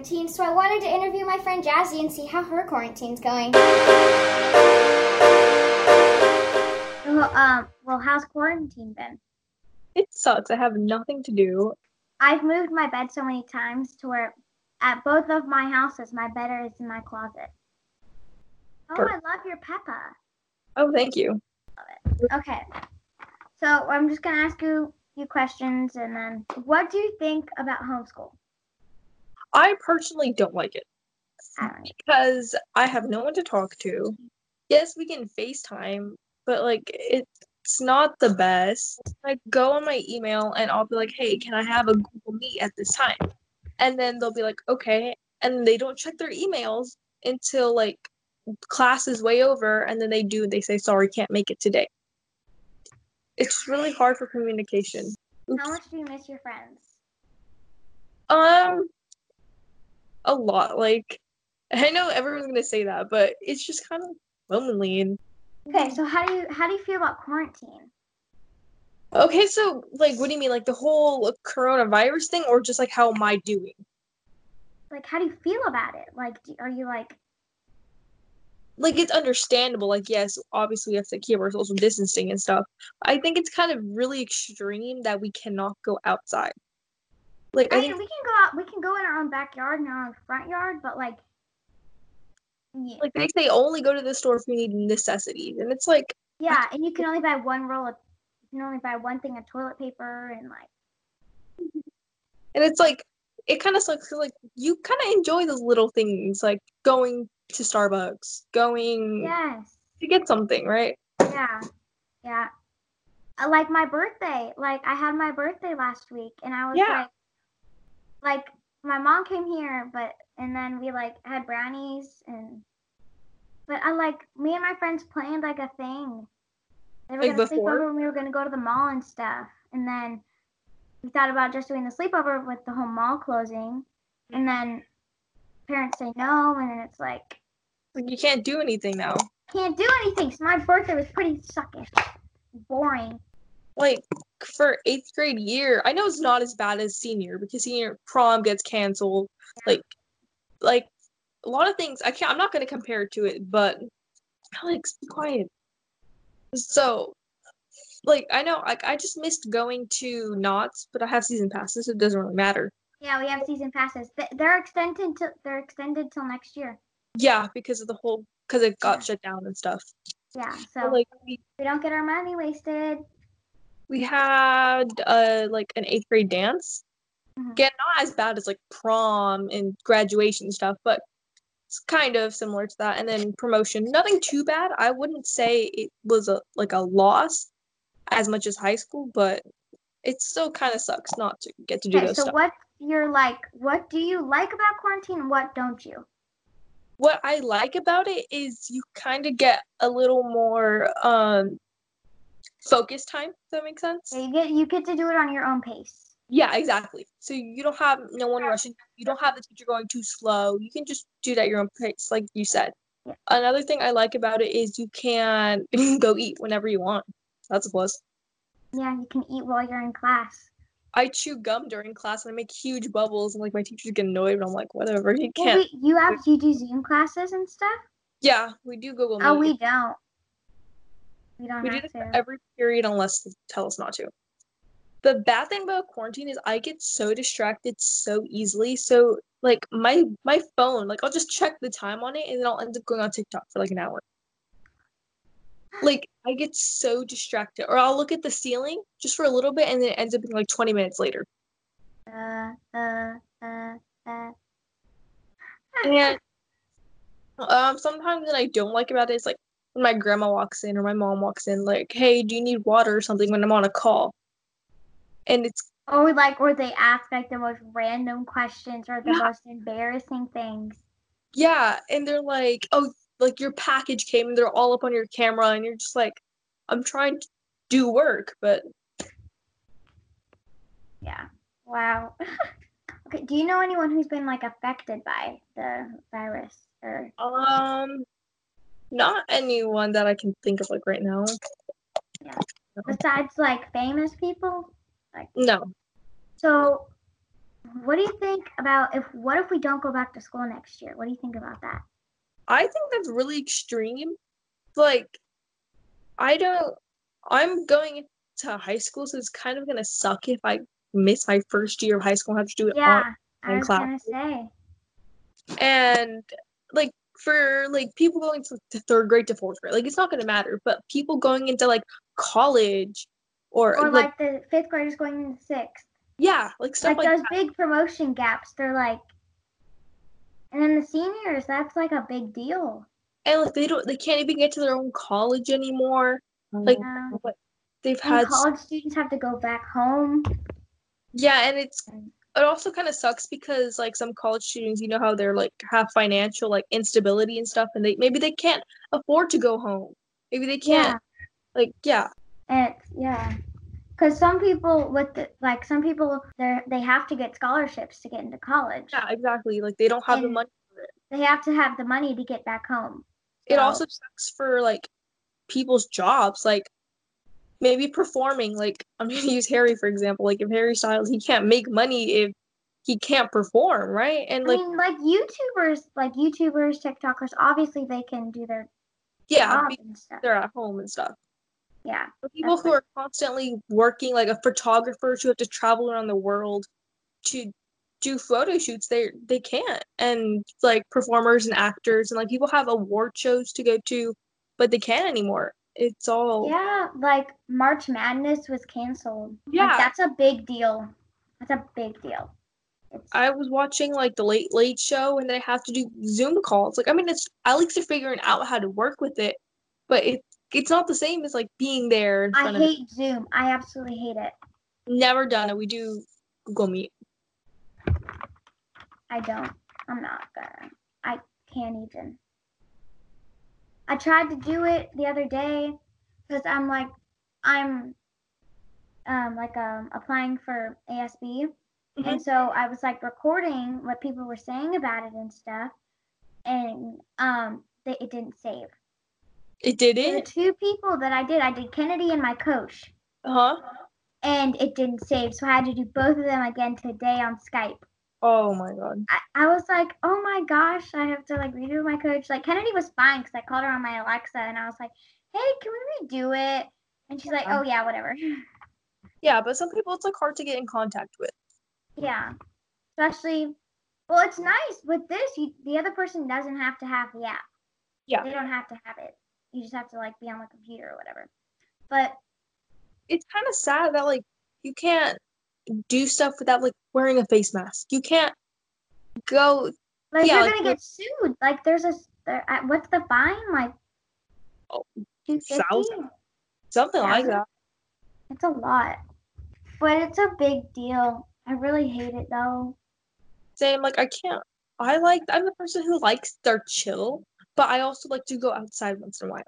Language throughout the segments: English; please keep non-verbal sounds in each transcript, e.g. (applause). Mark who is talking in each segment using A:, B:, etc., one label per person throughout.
A: quarantine, so I wanted to interview my friend Jazzy and see how her quarantine's going.
B: Well, um, well, how's quarantine been?
C: It sucks. I have nothing to do.
B: I've moved my bed so many times to where at both of my houses, my bed is in my closet. Oh,
C: Sure.
B: I love your Peppa.
C: Oh, thank you.
B: Okay. So I'm just gonna ask you a few questions and then what do you think about homeschool?
C: I personally don't like it
B: I don't know.
C: because I have no one to talk to. Yes, we can FaceTime, but like it's not the best. I go on my email and I'll be like, "Hey, can I have a Google Meet at this time?" And then they'll be like, "Okay," and they don't check their emails until like class is way over, and then they do. They say, "Sorry, can't make it today." It's really hard for communication. Oops.
B: How much do you miss your friends?
C: Um, a lot. Like, I know everyone's gonna say that, but it's just kind of lonely. And
B: Okay, so how do you how do you feel about quarantine?
C: okay, so like, what do you mean, like the whole coronavirus thing, or just like how am I doing?
B: Like, how do you feel about it? Like, do, are you like,
C: Like, it's understandable. Like, yes, obviously we have to keep our social distancing and stuff. I think it's kind of really extreme that we cannot go outside. Like,
B: I
C: I
B: mean, we can go out, we can go in our own backyard and our own front yard, but like, yeah,
C: like they say only go to the store if you need necessities, and it's like
B: yeah, and you can only buy one roll of, you can only buy one thing of toilet paper and like, (laughs)
C: and it's like it kind of sucks 'cause, like you kind of enjoy those little things like going to starbucks going
B: yes,
C: to get something right
B: yeah, yeah. Uh, like my birthday, like I had my birthday last week, and I was
C: Yeah.
B: like, like my mom came here, but and then we like had brownies and, but I like me and my friends planned like a thing. They were
C: Like
B: gonna sleep over and we were gonna go to the mall and stuff, and then we thought about just doing the sleepover with the whole mall closing, and then parents say no, and then it's like
C: like you can't do anything now
B: can't do anything. So my birthday was pretty suckish, boring.
C: Like for eighth grade year i know it's not as bad as senior because senior prom gets canceled like like a lot of things i can't i'm not going to compare to it but alex be quiet so like i know like i just missed going to Knott's but i have season passes so it doesn't really matter
B: Yeah, we have season passes. They're extended to they're extended till next year.
C: Yeah, because of the whole because it got
B: Yeah.
C: shut down and stuff.
B: Yeah,
C: So
B: so
C: like we,
B: we don't get our money wasted.
C: We had uh like an eighth grade dance.
B: Mhm.
C: Again, not as bad as like prom and graduation stuff, but it's kind of similar to that. And then promotion, nothing too bad. I wouldn't say it was a like a loss as much as high school, but it still kind of sucks not to get to do
B: Okay,
C: those
B: so
C: stuff.
B: what you're like? What do you like about quarantine? What don't you?
C: what I like about it is you kind of get a little more um focus time. Does that make sense?
B: Yeah, you get you get to do it on your own pace.
C: Yeah, exactly. So you don't have no one rushing. You don't have the teacher going too slow. You can just do it at your own pace, like you said.
B: Yeah.
C: Another thing I like about it is you can (laughs) go eat whenever you want. That's a plus.
B: Yeah, you can eat while you're in class.
C: I chew gum during class and I make huge bubbles, and like my teachers get annoyed, but I'm like, whatever, you
B: Well,
C: can't.
B: we, you have you do Zoom classes and stuff.
C: Yeah, we do Google Meet.
B: Oh, we don't. We don't
C: We do this
B: to.
C: every period unless they tell us not to. The bad thing about quarantine is I get so distracted so easily. So like my my phone, like I'll just check the time on it and then I'll end up going on TikTok for like an hour. Like I get so distracted. Or I'll look at the ceiling just for a little bit and then it ends up being like 20 minutes later.
B: Uh, uh, uh, uh.
C: And um sometimes that I don't like about it is like when my grandma walks in or my mom walks in, like, hey, do you need water or something when I'm on a call? And it's
B: Or like where they ask like the most random questions or the
C: Yeah.
B: most embarrassing things.
C: Yeah, and they're like, "Oh, like your package came," and they're all up on your camera, and you're just like, "I'm trying to do work, but
B: Yeah. Wow. (laughs) okay. Do you know anyone who's been like affected by the virus or?
C: um, not anyone that I can think of like right now. Yeah.
B: Besides like famous people?
C: Like No,
B: So What do you think about if what if we don't go back to school next year? What do you think about that?
C: I think that's really extreme. Like, I don't. I'm going to high school, so it's kind of gonna suck if I miss my first year of high school and have to do it
B: Yeah,
C: on.
B: I
C: in
B: was
C: class.
B: gonna say.
C: And like for like people going to, to third grade to fourth grade, like it's not gonna matter. But people going into like college or,
B: Or
C: like,
B: like the fifth graders going into sixth.
C: yeah, like stuff
B: Like
C: like,
B: those big promotion gaps. They're like and then the seniors, that's like a big deal.
C: and like they don't they can't even get to their own college anymore. Mm. Like
B: Yeah.
C: what they've
B: And
C: had
B: college students have to go back home.
C: yeah, and it's it also kind of sucks because like some college students, you know how they're like have financial like instability and stuff, and they maybe they can't afford to go home. Maybe they can't
B: Yeah.
C: like yeah
B: And it's, yeah. Because some people with the, like some people they they have to get scholarships to get into college.
C: yeah exactly like they don't have the
B: And-
C: money.
B: They have to have the money to get back home.
C: It also sucks for like people's jobs like maybe performing like I'm gonna use Harry for example like if Harry Styles he can't make money if he can't perform right and
B: I
C: like
B: mean, like YouTubers, like YouTubers, TikTokers, obviously they can do their
C: yeah
B: job
C: be-
B: and stuff.
C: they're at home and stuff.
B: Yeah.
C: For people who are constantly working, like a photographers who have to travel around the world to do photo shoots, they they can't. And like performers and actors and like people have award shows to go to, but they can't anymore. It's all
B: Yeah, like March Madness was canceled. Like,
C: Yeah.
B: that's a big deal. That's a big deal. It's,
C: I was watching like the Late Late Show and they have to do Zoom calls. Like I mean, it's at least they're figuring out how to work with it, but it it's not the same as like being there
B: I hate Zoom. I absolutely hate it.
C: Never done it. We do Google Meet.
B: I don't. I'm not gonna. I can't even. I tried to do it the other day because I'm like, I'm um like um applying for ASB, and so I was like recording what people were saying about it and stuff, and um they, it didn't save.
C: It didn't?
B: The two people that I did, I did Kennedy and my coach, Uh
C: huh?
B: and it didn't save, so I had to do both of them again today on Skype.
C: Oh my god.
B: I, I was like, oh my gosh, I have to like redo my coach. Like Kennedy was fine because I called her on my Alexa and I was like, hey, can we redo it? And she's like, oh yeah, whatever. (laughs)
C: Yeah, but some people it's like hard to get in contact with.
B: yeah, especially. Well, it's nice with this. You, the other person doesn't have to have the app.
C: Yeah.
B: They don't have to have it. You just have to like be on the computer or whatever. But
C: It's kind of sad that like you can't do stuff without like wearing a face mask. You can't go.
B: like
C: Yeah,
B: you're
C: like,
B: gonna get sued. Like there's a there, uh, what's the fine? Like
C: Oh, thousand. Something like that.
B: It's a lot, but it's a big deal. I really hate it though.
C: Same. Like I can't. I like. I'm the person who likes their chill, but I also like to go outside once in a while.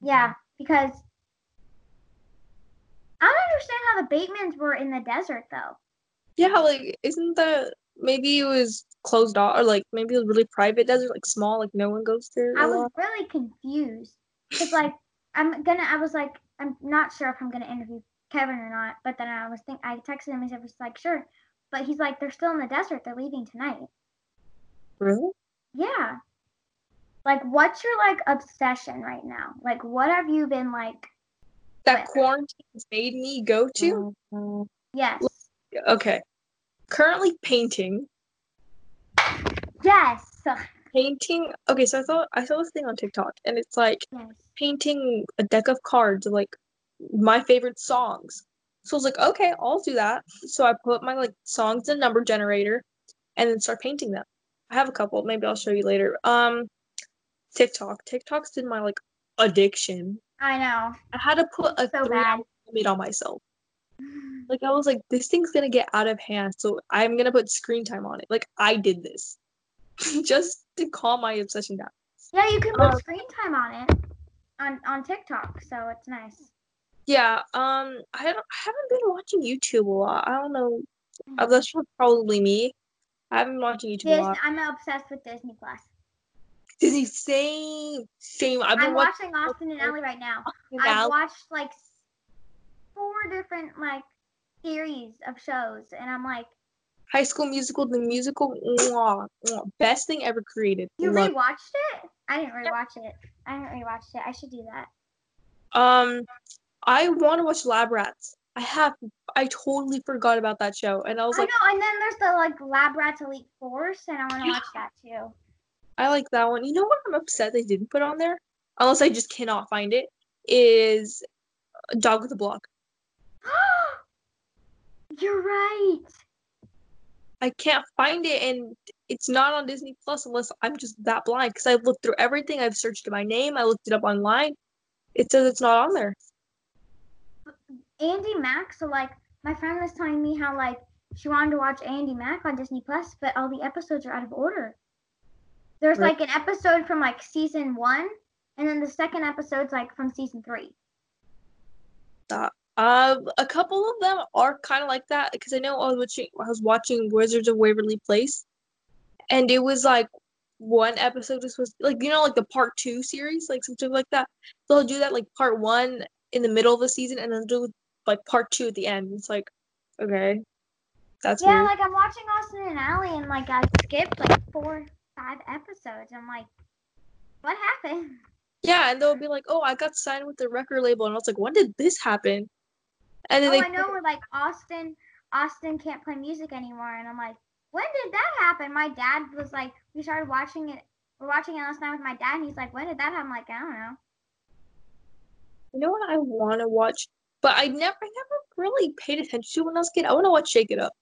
B: Yeah, because understand how the Batemans were in the desert though.
C: Yeah, like isn't that maybe it was closed off or like maybe it was really private desert, like small, like no one goes there.
B: I was really confused because like I'm gonna. I was like, I'm not sure if I'm gonna interview Kevin or not. But then I was think I texted him and he was like, sure. But he's like, they're still in the desert. They're leaving tonight.
C: really.
B: Yeah. Like, what's your like obsession right now? Like, what have you been like?
C: That
B: What?
C: quarantine's made me go to.
B: Yes.
C: Okay. Currently painting.
B: Yes.
C: Painting. Okay, so I thought I saw this thing on TikTok, and it's like
B: Yes.
C: painting a deck of cards of like my favorite songs. So I was like, okay, I'll do that. So I put my like songs in a number generator, and then start painting them. I have a couple. Maybe I'll show you later. Um, TikTok. TikTok's been my like addiction.
B: I know.
C: I had to put a
B: So
C: three
B: bad.
C: hour limit on myself. (sighs) Like I was like, this thing's gonna get out of hand, so I'm gonna put screen time on it. Like I did this (laughs) just to calm my obsession down.
B: Yeah, you can put
C: Uh,
B: screen time on it on on TikTok, so it's nice.
C: Yeah, um, I don't, I haven't been watching YouTube a lot. I don't know. Uh, that's probably me. I haven't been watching YouTube a
B: Disney,
C: lot.
B: I'm obsessed with Disney Plus.
C: Disney, same, same. I've been
B: I'm
C: watching
B: watching Austin and Ally right now. I've watched like four different like series of shows, and I'm like,
C: High School Musical, the musical, mwah, mwah, best thing ever created.
B: You
C: Love-
B: rewatched it? I didn't rewatch it. I haven't rewatched it. I should do that.
C: Um, I want to watch Lab Rats. I have. I totally forgot about that show, and I was
B: I
C: like,
B: know, and then there's the like Lab Rats Elite Force, and I want to watch that too.
C: I like that one. You know what? I'm upset they didn't put on there, unless I just cannot find it. Is Dog with a Blog. (gasps)
B: You're right.
C: I can't find it, and it's not on Disney Plus unless I'm just that blind. Because I've looked through everything. I've searched my name. I looked it up online. It says it's not on there.
B: Andi Mack. So like, my friend was telling me how like she wanted to watch Andi Mack on Disney Plus, but all the episodes are out of order. There's
C: Right.
B: like an episode from like season one, and then the second episode's like from season three.
C: Uh, a couple of them are kind of like that because I know I was watching I was watching Wizards of Waverly Place, and it was like one episode was supposed like you know like the part two series like something like that. They'll do that like part one in the middle of the season and then do like part two at the end. It's like okay, that's
B: Yeah,
C: weird.
B: like I'm watching Austin and Ally, and like I skipped like four, five episodes. I'm like, what happened?
C: Yeah, and they'll be like, oh, I got signed with the record label, and I was like, when did this happen? And then
B: Oh,
C: they
B: I know. We're like Austin. Austin can't play music anymore, and I'm like, when did that happen? My dad was like, we started watching it. We're watching it last night with my dad, and he's like, when did that happen? I'm like, I don't know.
C: You know what I want to watch, but I never, I never really paid attention to when I was a kid. I want to watch Shake It Up.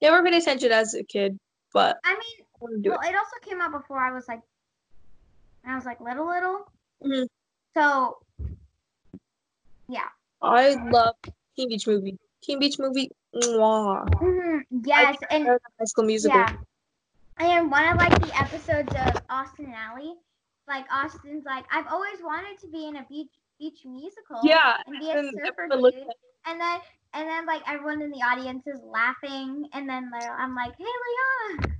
C: Never paid attention as a kid, but
B: I mean,
C: want to do
B: well,
C: it.
B: it also came out before I was like, when I was like little, little.
C: Mhm.
B: So yeah.
C: I love Teen Beach Movie. Teen Beach Movie, mwah.
B: mhm, yes, and
C: High School Musical.
B: Yeah. And one of like the episodes of Austin and Ally, like Austin's like, I've always wanted to be in a beach beach musical.
C: Yeah,
B: And be a
C: and
B: surfer dude. And then and then like everyone in the audience is laughing and then like, I'm like, Hey Leona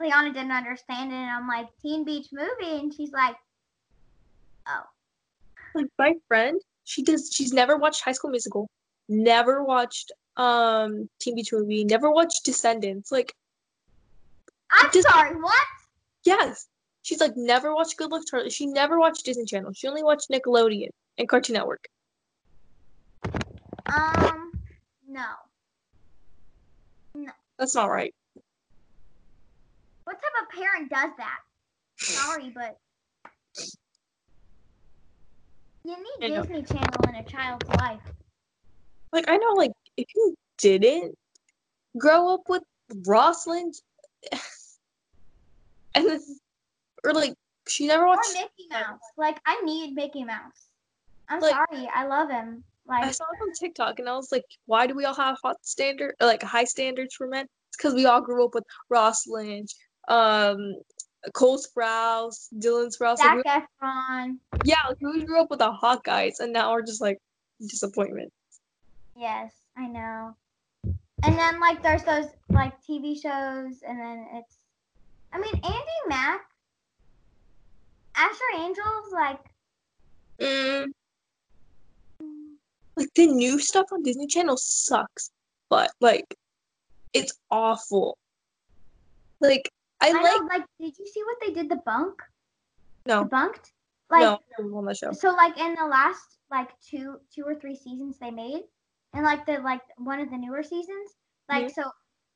B: Leona didn't understand it and I'm like, Teen Beach movie and she's like, Oh.
C: like my friend, she does. She's never watched High School Musical, never watched um Teen Beach Movie, never watched Descendants. Like,
B: I'm
C: Just-
B: sorry, what?
C: yes, she's like never watched Good Luck Charlie. She never watched Disney Channel. She only watched Nickelodeon and Cartoon Network.
B: Um no. no.
C: That's not right.
B: What type of parent does that? Sorry, but you
C: I
B: need
C: know.
B: Disney Channel in a child's life.
C: Like I know, like if you didn't grow up with Ross Lynch, (laughs) and then, or like she never
B: Or
C: watched.
B: Mickey Mouse. Like I need Mickey Mouse. I'm
C: Like-
B: sorry, I love him. Like I
C: saw it on TikTok and I was like, why do we all have hot standard or like high standards for men? It's because we all grew up with Ross Lynch, um, Cole Sprouse, Dylan Sprouse.
B: Zac
C: we-
B: Efron.
C: yeah, like, we grew up with the hot guys, and now we're just like disappointment.
B: Yes, I know. And then like there's those like TV shows, and then it's. I mean Andi Mack. Asher Angels, like
C: Mm. Like the new stuff on Disney Channel sucks, but like it's awful. Like I,
B: I,
C: like
B: like did you see what they did the bunk?
C: no,
B: Bunk'd. Like
C: no, on the show.
B: so like in the last like two two or three seasons they made and like the like one of the newer seasons like
C: Mhm.
B: so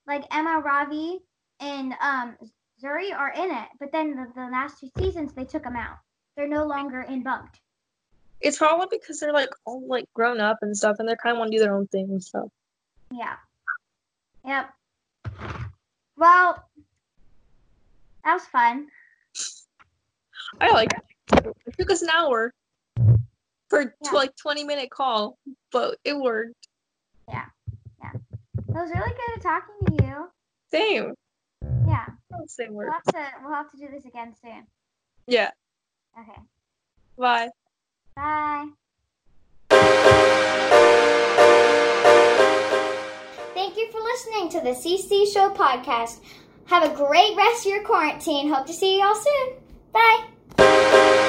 B: like emma ravi and um zuri are in it but then the, the last two seasons they took them out they're no longer in Bunk'd
C: It's probably because they're like all like grown up and stuff, and they're kind of want to do their own thing and stuff.
B: yeah yep well that was fun
C: I like it. It took us an hour for t-
B: Yeah.
C: like 20 minute call, but it worked. Yeah. Yeah.
B: It was really good at talking to you
C: Same.
B: yeah
C: Same
B: we'll have to we'll have to do this again soon
C: Yeah.
B: okay
C: Bye.
B: bye
A: Thank you for listening to the CC Show podcast. Have a great rest of your quarantine. Hope to see you all soon. Bye.